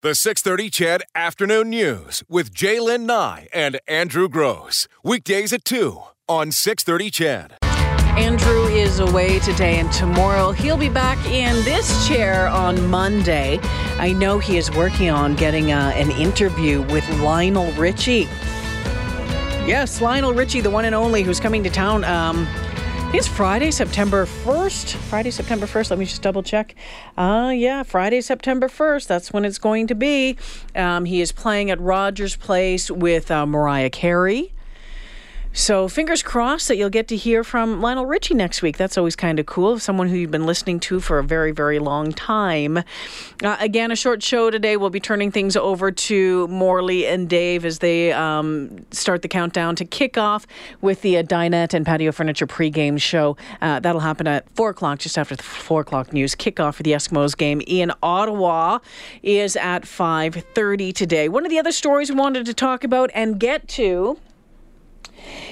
The 630 CHED Afternoon News with Jaylen Nye and Andrew Gross. Weekdays at 2 on 630 CHED. Andrew is away today and tomorrow. He'll be back in this chair on Monday. I know he is working on getting uh, an interview with Lionel Richie. Yes, Lionel Richie, the one and only, who's coming to town. Um, it's Friday, September 1st. Friday, September 1st. Let me just double check. Uh, yeah, Friday, September 1st. That's when it's going to be. Um, he is playing at Rogers Place with uh, Mariah Carey. So fingers crossed that you'll get to hear from Lionel Richie next week. That's always kind of cool. Someone who you've been listening to for a very, very long time. Uh, again, a short show today. We'll be turning things over to Morley and Dave as they um, start the countdown to kickoff with the uh, Dinette and Patio Furniture pregame show. Uh, that'll happen at 4 o'clock, just after the 4 o'clock news. Kickoff for the Eskimos game in Ottawa is at 5.30 today. One of the other stories we wanted to talk about and get to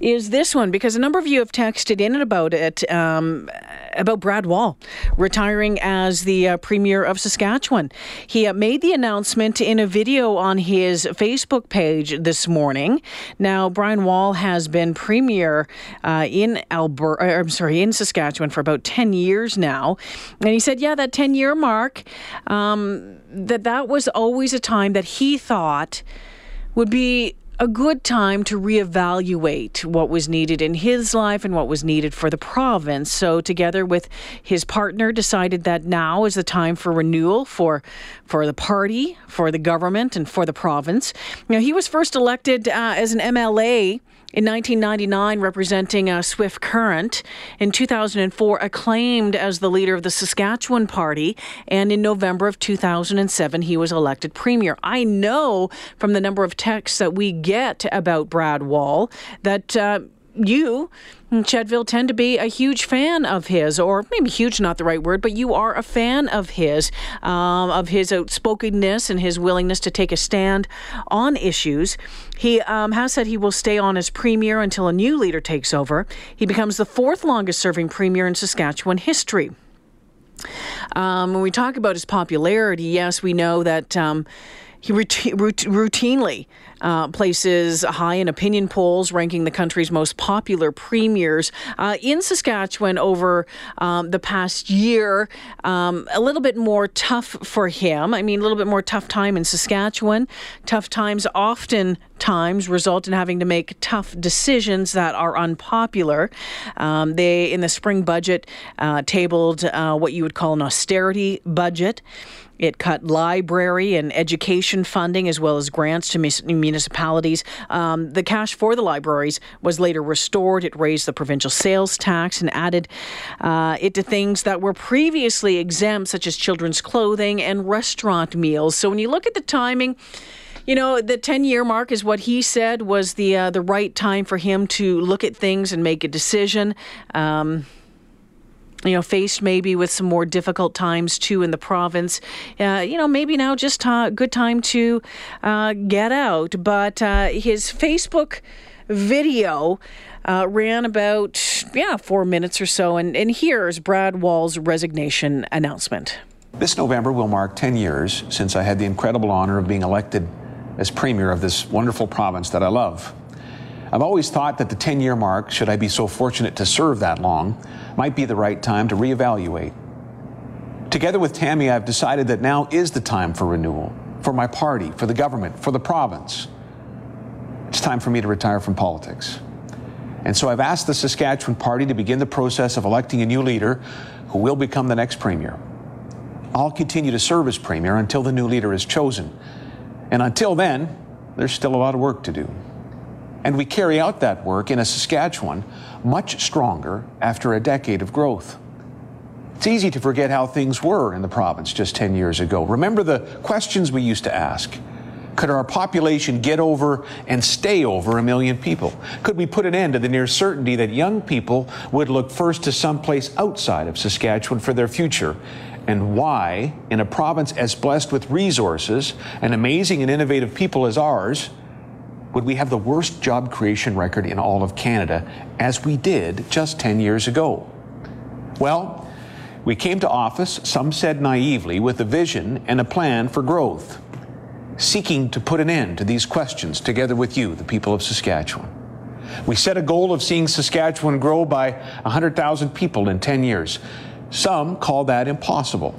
is this one because a number of you have texted in about it um, about Brad Wall retiring as the uh, premier of Saskatchewan. He uh, made the announcement in a video on his Facebook page this morning. Now, Brian Wall has been premier uh, in Alberta. Uh, I'm sorry, in Saskatchewan for about ten years now, and he said, "Yeah, that ten year mark, um, that that was always a time that he thought." Would be a good time to reevaluate what was needed in his life and what was needed for the province. So, together with his partner, decided that now is the time for renewal for for the party, for the government, and for the province. Now, he was first elected uh, as an MLA in 1999, representing uh, Swift Current. In 2004, acclaimed as the leader of the Saskatchewan Party. And in November of 2007, he was elected premier. I know from the number of texts that we get about Brad Wall that. Uh, you, Chedville, tend to be a huge fan of his, or maybe huge, not the right word, but you are a fan of his, um, of his outspokenness and his willingness to take a stand on issues. He um, has said he will stay on as premier until a new leader takes over. He becomes the fourth longest serving premier in Saskatchewan history. Um, when we talk about his popularity, yes, we know that he routinely uh, places high in opinion polls, ranking the country's most popular premiers uh, in Saskatchewan over um, the past year. Um, a little bit more tough for him. I mean, a little bit more tough time in Saskatchewan. Tough times often times result in having to make tough decisions that are unpopular. Um, they, in the spring budget, uh, tabled uh, what you would call an austerity budget. It cut library and education funding as well as grants to municipalities. Um, the cash for the libraries was later restored. It raised the provincial sales tax and added uh, it to things that were previously exempt, such as children's clothing and restaurant meals. So when you look at the timing, you know, the 10 year mark is what he said was the uh, the right time for him to look at things and make a decision. Um, you know, faced maybe with some more difficult times too in the province. Uh, you know, maybe now just a good time to uh, get out. But uh, his Facebook video uh, ran about, yeah, four minutes or so. And, and here's Brad Wall's resignation announcement. This November will mark 10 years since I had the incredible honor of being elected as Premier of this wonderful province that I love. I've always thought that the 10 year mark, should I be so fortunate to serve that long, might be the right time to reevaluate. Together with Tammy, I've decided that now is the time for renewal for my party, for the government, for the province. It's time for me to retire from politics. And so I've asked the Saskatchewan Party to begin the process of electing a new leader who will become the next Premier. I'll continue to serve as Premier until the new leader is chosen. And until then, there's still a lot of work to do. And we carry out that work in a Saskatchewan much stronger after a decade of growth. It's easy to forget how things were in the province just 10 years ago. Remember the questions we used to ask. Could our population get over and stay over a million people? Could we put an end to the near certainty that young people would look first to someplace outside of Saskatchewan for their future? And why, in a province as blessed with resources and amazing and innovative people as ours, would we have the worst job creation record in all of Canada, as we did just 10 years ago? Well, we came to office, some said naively, with a vision and a plan for growth. seeking to put an end to these questions together with you, the people of Saskatchewan. We set a goal of seeing Saskatchewan grow by 100,000 people in 10 years. Some call that impossible.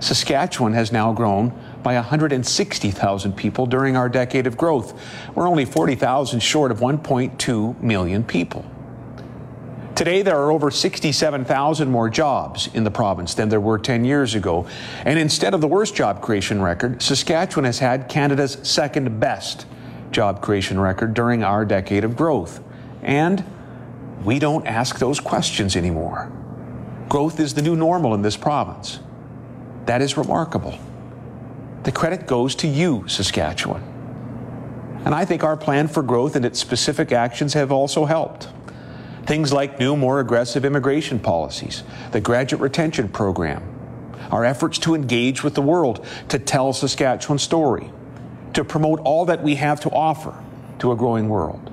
Saskatchewan has now grown by 160,000 people during our decade of growth. We're only 40,000 short of 1.2 million people. Today, there are over 67,000 more jobs in the province than there were 10 years ago. And instead of the worst job creation record, Saskatchewan has had Canada's second best job creation record during our decade of growth. And we don't ask those questions anymore. Growth is the new normal in this province. That is remarkable. The credit goes to you, Saskatchewan. And I think our plan for growth and its specific actions have also helped. Things like new, more aggressive immigration policies, the graduate retention program, our efforts to engage with the world, to tell Saskatchewan's story, to promote all that we have to offer to a growing world.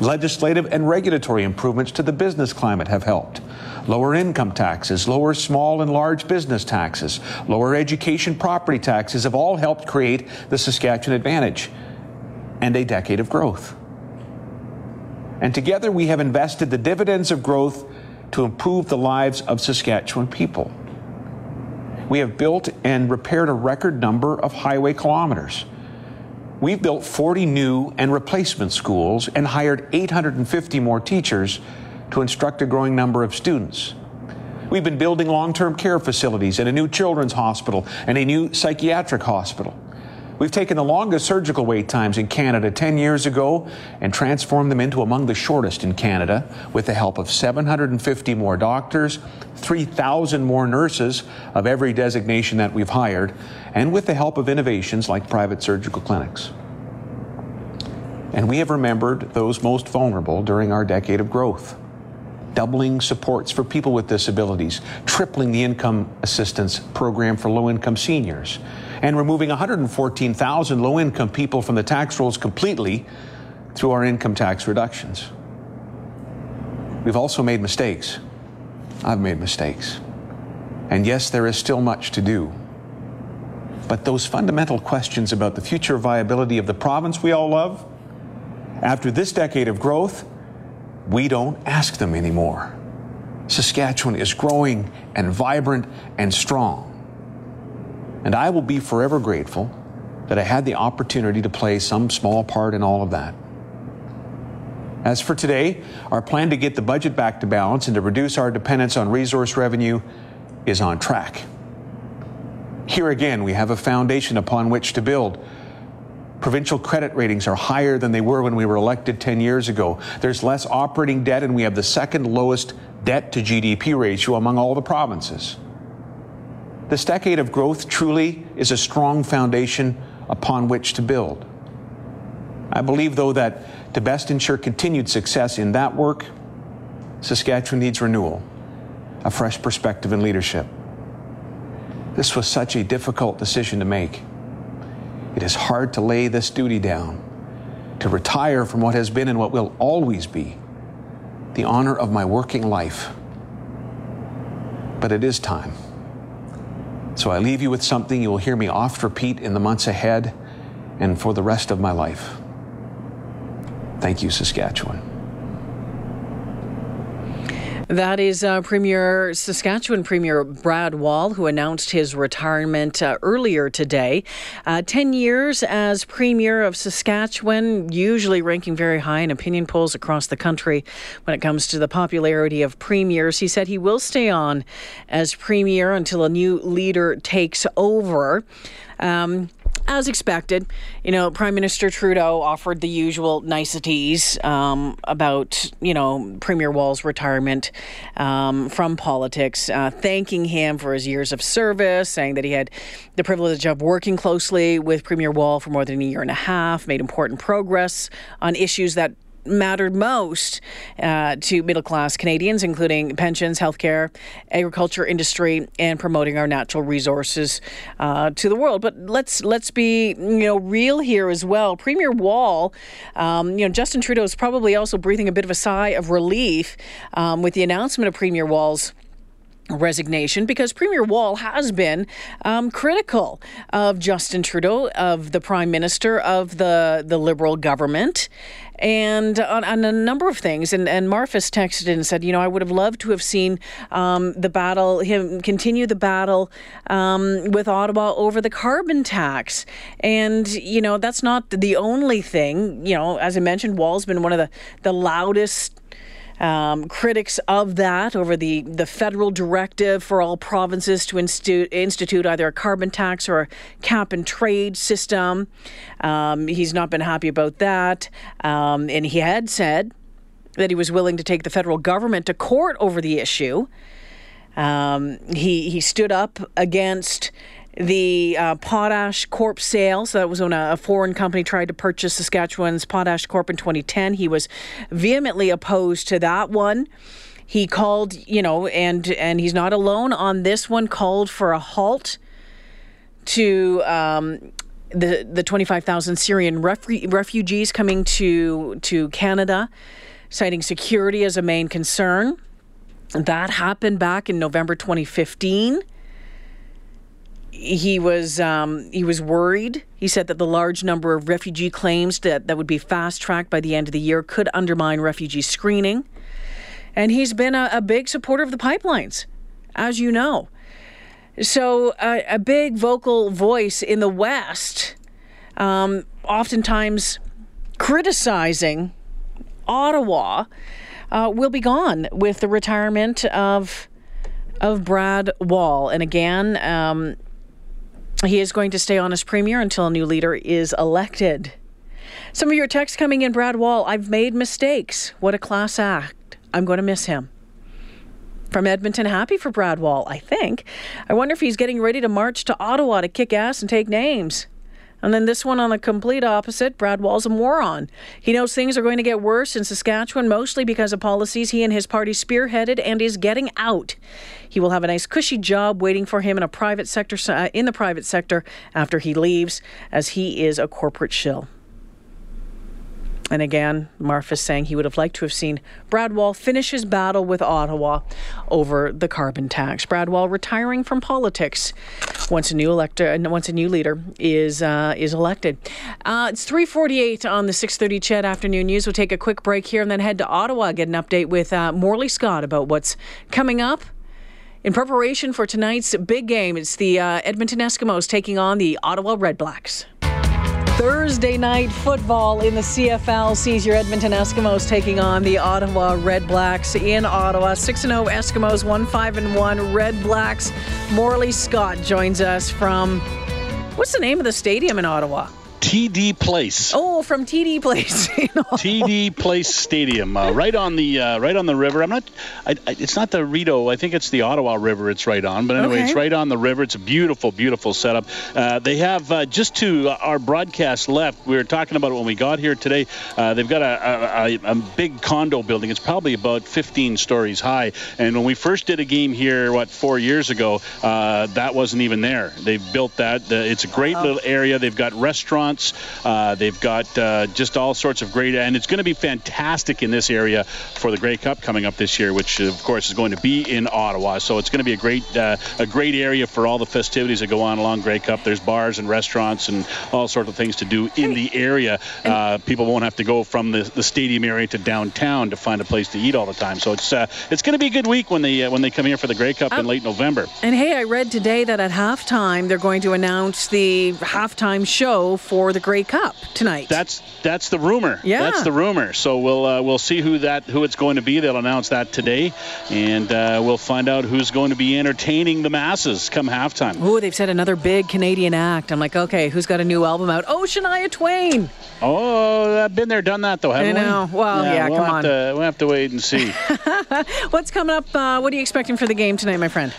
Legislative and regulatory improvements to the business climate have helped. Lower income taxes, lower small and large business taxes, lower education property taxes have all helped create the Saskatchewan advantage and a decade of growth. And together we have invested the dividends of growth to improve the lives of Saskatchewan people. We have built and repaired a record number of highway kilometers. We've built 40 new and replacement schools and hired 850 more teachers to instruct a growing number of students. We've been building long term care facilities and a new children's hospital and a new psychiatric hospital. We've taken the longest surgical wait times in Canada 10 years ago and transformed them into among the shortest in Canada with the help of 750 more doctors, 3,000 more nurses of every designation that we've hired, and with the help of innovations like private surgical clinics. And we have remembered those most vulnerable during our decade of growth doubling supports for people with disabilities, tripling the income assistance program for low income seniors, and removing 114,000 low income people from the tax rolls completely through our income tax reductions. We've also made mistakes. I've made mistakes. And yes, there is still much to do. But those fundamental questions about the future viability of the province we all love, after this decade of growth, we don't ask them anymore. Saskatchewan is growing and vibrant and strong. And I will be forever grateful that I had the opportunity to play some small part in all of that. As for today, our plan to get the budget back to balance and to reduce our dependence on resource revenue is on track. Here again, we have a foundation upon which to build. Provincial credit ratings are higher than they were when we were elected 10 years ago. There's less operating debt, and we have the second lowest debt to GDP ratio among all the provinces. This decade of growth truly is a strong foundation upon which to build. I believe, though, that to best ensure continued success in that work, Saskatchewan needs renewal, a fresh perspective and leadership. This was such a difficult decision to make. It is hard to lay this duty down, to retire from what has been and what will always be the honor of my working life. But it is time. So I leave you with something you will hear me oft repeat in the months ahead and for the rest of my life. Thank you, Saskatchewan. That is uh, Premier Saskatchewan Premier Brad Wall, who announced his retirement uh, earlier today. Uh, 10 years as Premier of Saskatchewan, usually ranking very high in opinion polls across the country when it comes to the popularity of premiers. He said he will stay on as Premier until a new leader takes over. Um, as expected, you know, Prime Minister Trudeau offered the usual niceties um, about, you know, Premier Wall's retirement um, from politics, uh, thanking him for his years of service, saying that he had the privilege of working closely with Premier Wall for more than a year and a half, made important progress on issues that mattered most uh, to middle class Canadians, including pensions, healthcare, agriculture industry, and promoting our natural resources uh, to the world. But let's let's be you know real here as well. Premier Wall, um, you know Justin Trudeau is probably also breathing a bit of a sigh of relief um, with the announcement of Premier Wall's resignation because Premier Wall has been um, critical of Justin Trudeau, of the Prime Minister, of the, the Liberal government. And on, on a number of things, and, and Marfus texted and said, you know, I would have loved to have seen um, the battle, him continue the battle um, with Ottawa over the carbon tax. And, you know, that's not the only thing. You know, as I mentioned, Wall's been one of the, the loudest um, critics of that over the, the federal directive for all provinces to institute, institute either a carbon tax or a cap and trade system. Um, he's not been happy about that. Um, and he had said that he was willing to take the federal government to court over the issue. Um, he, he stood up against the uh, Potash Corp sale. So that was when a, a, foreign company tried to purchase Saskatchewan's Potash Corp in 2010. He was vehemently opposed to that one. He called, you know, and and he's not alone on this one. Called for a halt to um, the the 25,000 Syrian refu- refugees coming to to Canada, citing security as a main concern. That happened back in November 2015 he was um, he was worried. He said that the large number of refugee claims that, that would be fast tracked by the end of the year could undermine refugee screening. And he's been a, a big supporter of the pipelines, as you know. So uh, a big vocal voice in the West, um, oftentimes criticizing Ottawa, uh, will be gone with the retirement of of Brad Wall. And again, um, he is going to stay on as premier until a new leader is elected. Some of your texts coming in, Brad Wall. I've made mistakes. What a class act. I'm going to miss him. From Edmonton, happy for Brad Wall, I think. I wonder if he's getting ready to march to Ottawa to kick ass and take names. And then this one on the complete opposite, Brad Wall's a moron. He knows things are going to get worse in Saskatchewan, mostly because of policies he and his party spearheaded and is getting out. He will have a nice cushy job waiting for him in a private sector uh, in the private sector after he leaves, as he is a corporate shill. And again, Marfus saying he would have liked to have seen Brad Wall finish his battle with Ottawa over the carbon tax. Brad Wall retiring from politics once a new elector, once a new leader is uh, is elected. Uh, it's 3:48 on the 6:30 CHED Afternoon News. We'll take a quick break here and then head to Ottawa, get an update with uh, Morley Scott about what's coming up in preparation for tonight's big game. It's the uh, Edmonton Eskimos taking on the Ottawa Redblacks. Thursday night football in the CFL sees your Edmonton Eskimos taking on the Ottawa Redblacks in Ottawa. 6 0 Eskimos, 1 5 1 Redblacks. Morley Scott joins us from what's the name of the stadium in Ottawa? TD Place. Oh, from TD Place. TD Place Stadium, uh, right on the uh, right on the river. I'm not. I, I, it's not the Rideau. I think it's the Ottawa River. It's right on. But anyway, okay. it's right on the river. It's a beautiful, beautiful setup. Uh, they have uh, just to our broadcast left. We were talking about it when we got here today. Uh, they've got a, a, a, big condo building. It's probably about 15 stories high. And when we first did a game here, what four years ago, uh, that wasn't even there. They've built that. it's a great little area. They've got restaurants restaurants. Uh, they've got uh, just all sorts of great, and it's going to be fantastic in this area for the Grey Cup coming up this year, which of course is going to be in Ottawa. So it's going to be a great, uh, a great area for all the festivities that go on along Grey Cup. There's bars and restaurants and all sorts of things to do in the area. Uh, people won't have to go from the, the stadium area to downtown to find a place to eat all the time. So it's uh, it's going to be a good week when they uh, when they come here for the Grey Cup in late November. And hey, I read today that at halftime they're going to announce the halftime show for for the Grey Cup tonight. That's that's the rumor. Yeah, that's the rumor. So we'll uh, we'll see who that who it's going to be. They'll announce that today, and uh, we'll find out who's going to be entertaining the masses come halftime. Oh, they've said another big Canadian act. I'm like, okay, who's got a new album out? Oh, Shania Twain. Oh, I've been there, done that though, haven't I know. we? Well, yeah, yeah we'll come on. To, we'll have to wait and see. What's coming up? Uh, what are you expecting for the game tonight, my friend?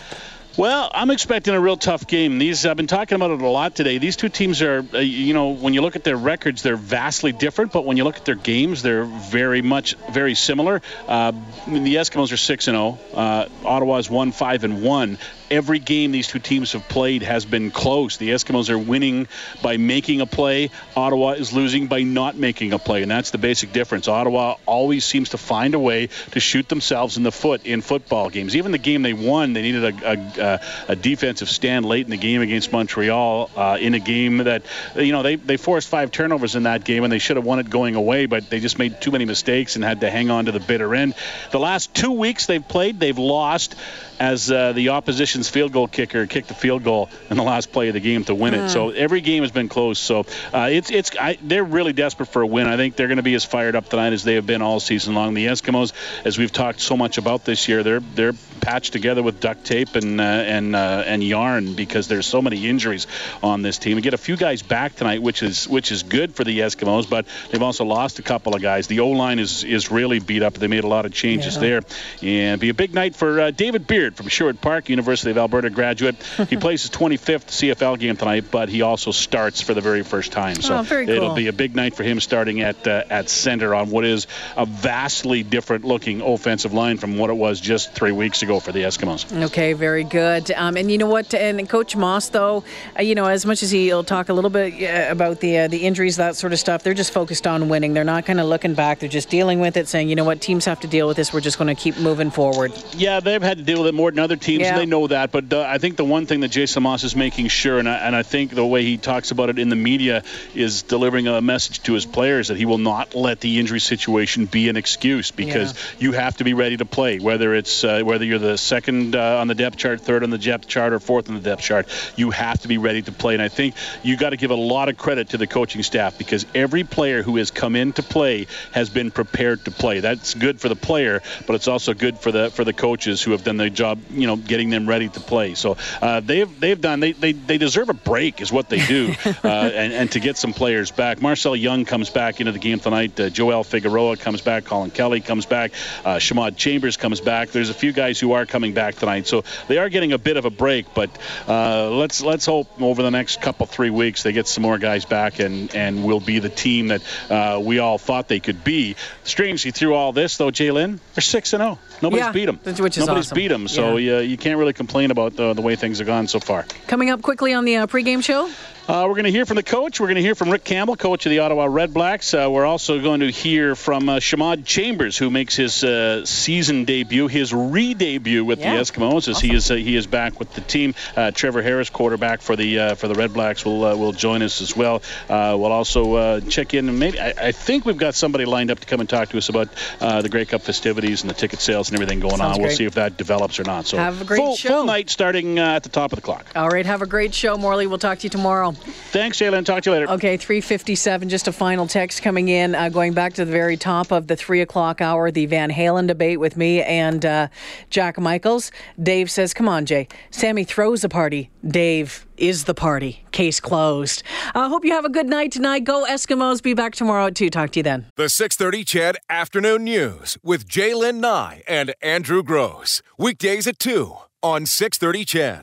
Well, I'm expecting a real tough game. These I've been talking about it a lot today. These two teams are, uh, you know, when you look at their records, they're vastly different. But when you look at their games, they're very much very similar. Uh, the Eskimos are six and zero. Oh. Uh, Ottawa's one five and one. Every game these two teams have played has been close. The Eskimos are winning by making a play. Ottawa is losing by not making a play, and that's the basic difference. Ottawa always seems to find a way to shoot themselves in the foot in football games. Even the game they won, they needed a, a, a defensive stand late in the game against Montreal uh, in a game that, you know, they, they forced five turnovers in that game, and they should have won it going away, but they just made too many mistakes and had to hang on to the bitter end. The last two weeks they've played, they've lost as uh, the opposition's field goal kicker kicked the field goal in the last play of the game to win it. So every game has been close. So uh, it's it's I, they're really desperate for a win. I think they're going to be as fired up tonight as they have been all season long. The Eskimos, as we've talked so much about this year, they're they're patched together with duct tape and uh, and uh, and yarn because there's so many injuries on this team. We get a few guys back tonight, which is which is good for the Eskimos, but they've also lost a couple of guys. The O line is is really beat up. They made a lot of changes yeah. there, and be a big night for uh, David Beard from Sherwood Park, University of Alberta graduate. he plays his 25th CFL game tonight, but he also starts for the very first time. So oh, cool. it'll be a big night for him starting at uh, at center on what is a vastly different looking offensive line from what it was just three weeks ago for the Eskimos. Okay, very good. Um, and you know what? And Coach Maas, though, uh, you know, as much as he'll talk a little bit uh, about the uh, the injuries, that sort of stuff, they're just focused on winning. They're not kind of looking back. They're just dealing with it, saying, you know what, teams have to deal with this. We're just going to keep moving forward. Yeah, they've had to deal with it more than other teams. Yeah. They know that. But uh, I think the one thing that Jason Maas is making sure, and I, and I think the way he talks about it in the media, is delivering a message to his players that he will not let the injury situation be an excuse because yeah. you have to be ready to play, whether it's uh, whether you're the second uh, on the depth chart, third on the depth chart, or fourth on the depth chart. You have to be ready to play. And I think you got to give a lot of credit to the coaching staff because every player who has come in to play has been prepared to play. That's good for the player, but it's also good for the for the coaches who have done their job, you know, getting them ready to play. So uh, they've they've done they, they they deserve a break is what they do, uh, and and to get some players back. Marcel Young comes back into the game tonight. Uh, Joel Figueroa comes back. Colin Kelly comes back. Uh, Shamawd Chambers comes back. There's a few guys who are coming back tonight, so they are getting a bit of a break. But uh, let's let's hope over the next couple three weeks they get some more guys back and and will be the team that uh, we all thought they could be. Strangely, through all this though, Jalen, they're six and zero. Oh. Nobody's yeah, beat them. Which is Nobody's awesome. beat them, so yeah. you, you can't really complain about the, the way things have gone so far. Coming up quickly on the uh, pregame show. Uh, we're going to hear from the coach. We're going to hear from Rick Campbell, coach of the Ottawa Red Blacks. Uh, we're also going to hear from uh, Shamawd Chambers, who makes his uh, season debut, his re-debut with yeah. the Eskimos, as awesome. he is uh, he is back with the team. Uh, Trevor Harris, quarterback for the for the Red Blacks, will will join us as well. we'll also check in, and maybe I, I, think we've got somebody lined up to come and talk to us about the Grey Cup festivities and the ticket sales and everything going Sounds on. We'll see if that develops or not. So have a great full, show. full night starting at the top of the clock. All right, have a great show, Morley. We'll talk to you tomorrow. Thanks, Jalen. Talk to you later. Okay, 357, just a final text coming in, uh, going back to the very top of the 3 o'clock hour, the Van Halen debate with me and uh, Jack Michaels. Dave says, come on, Jay. Sammy throws a party. Dave is the party. Case closed. I uh, hope you have a good night tonight. Go Eskimos. Be back tomorrow at 2. Talk to you then. The 630 CHED Afternoon News with Jaylen Nye and Andrew Gross. Weekdays at 2 on 630 CHED.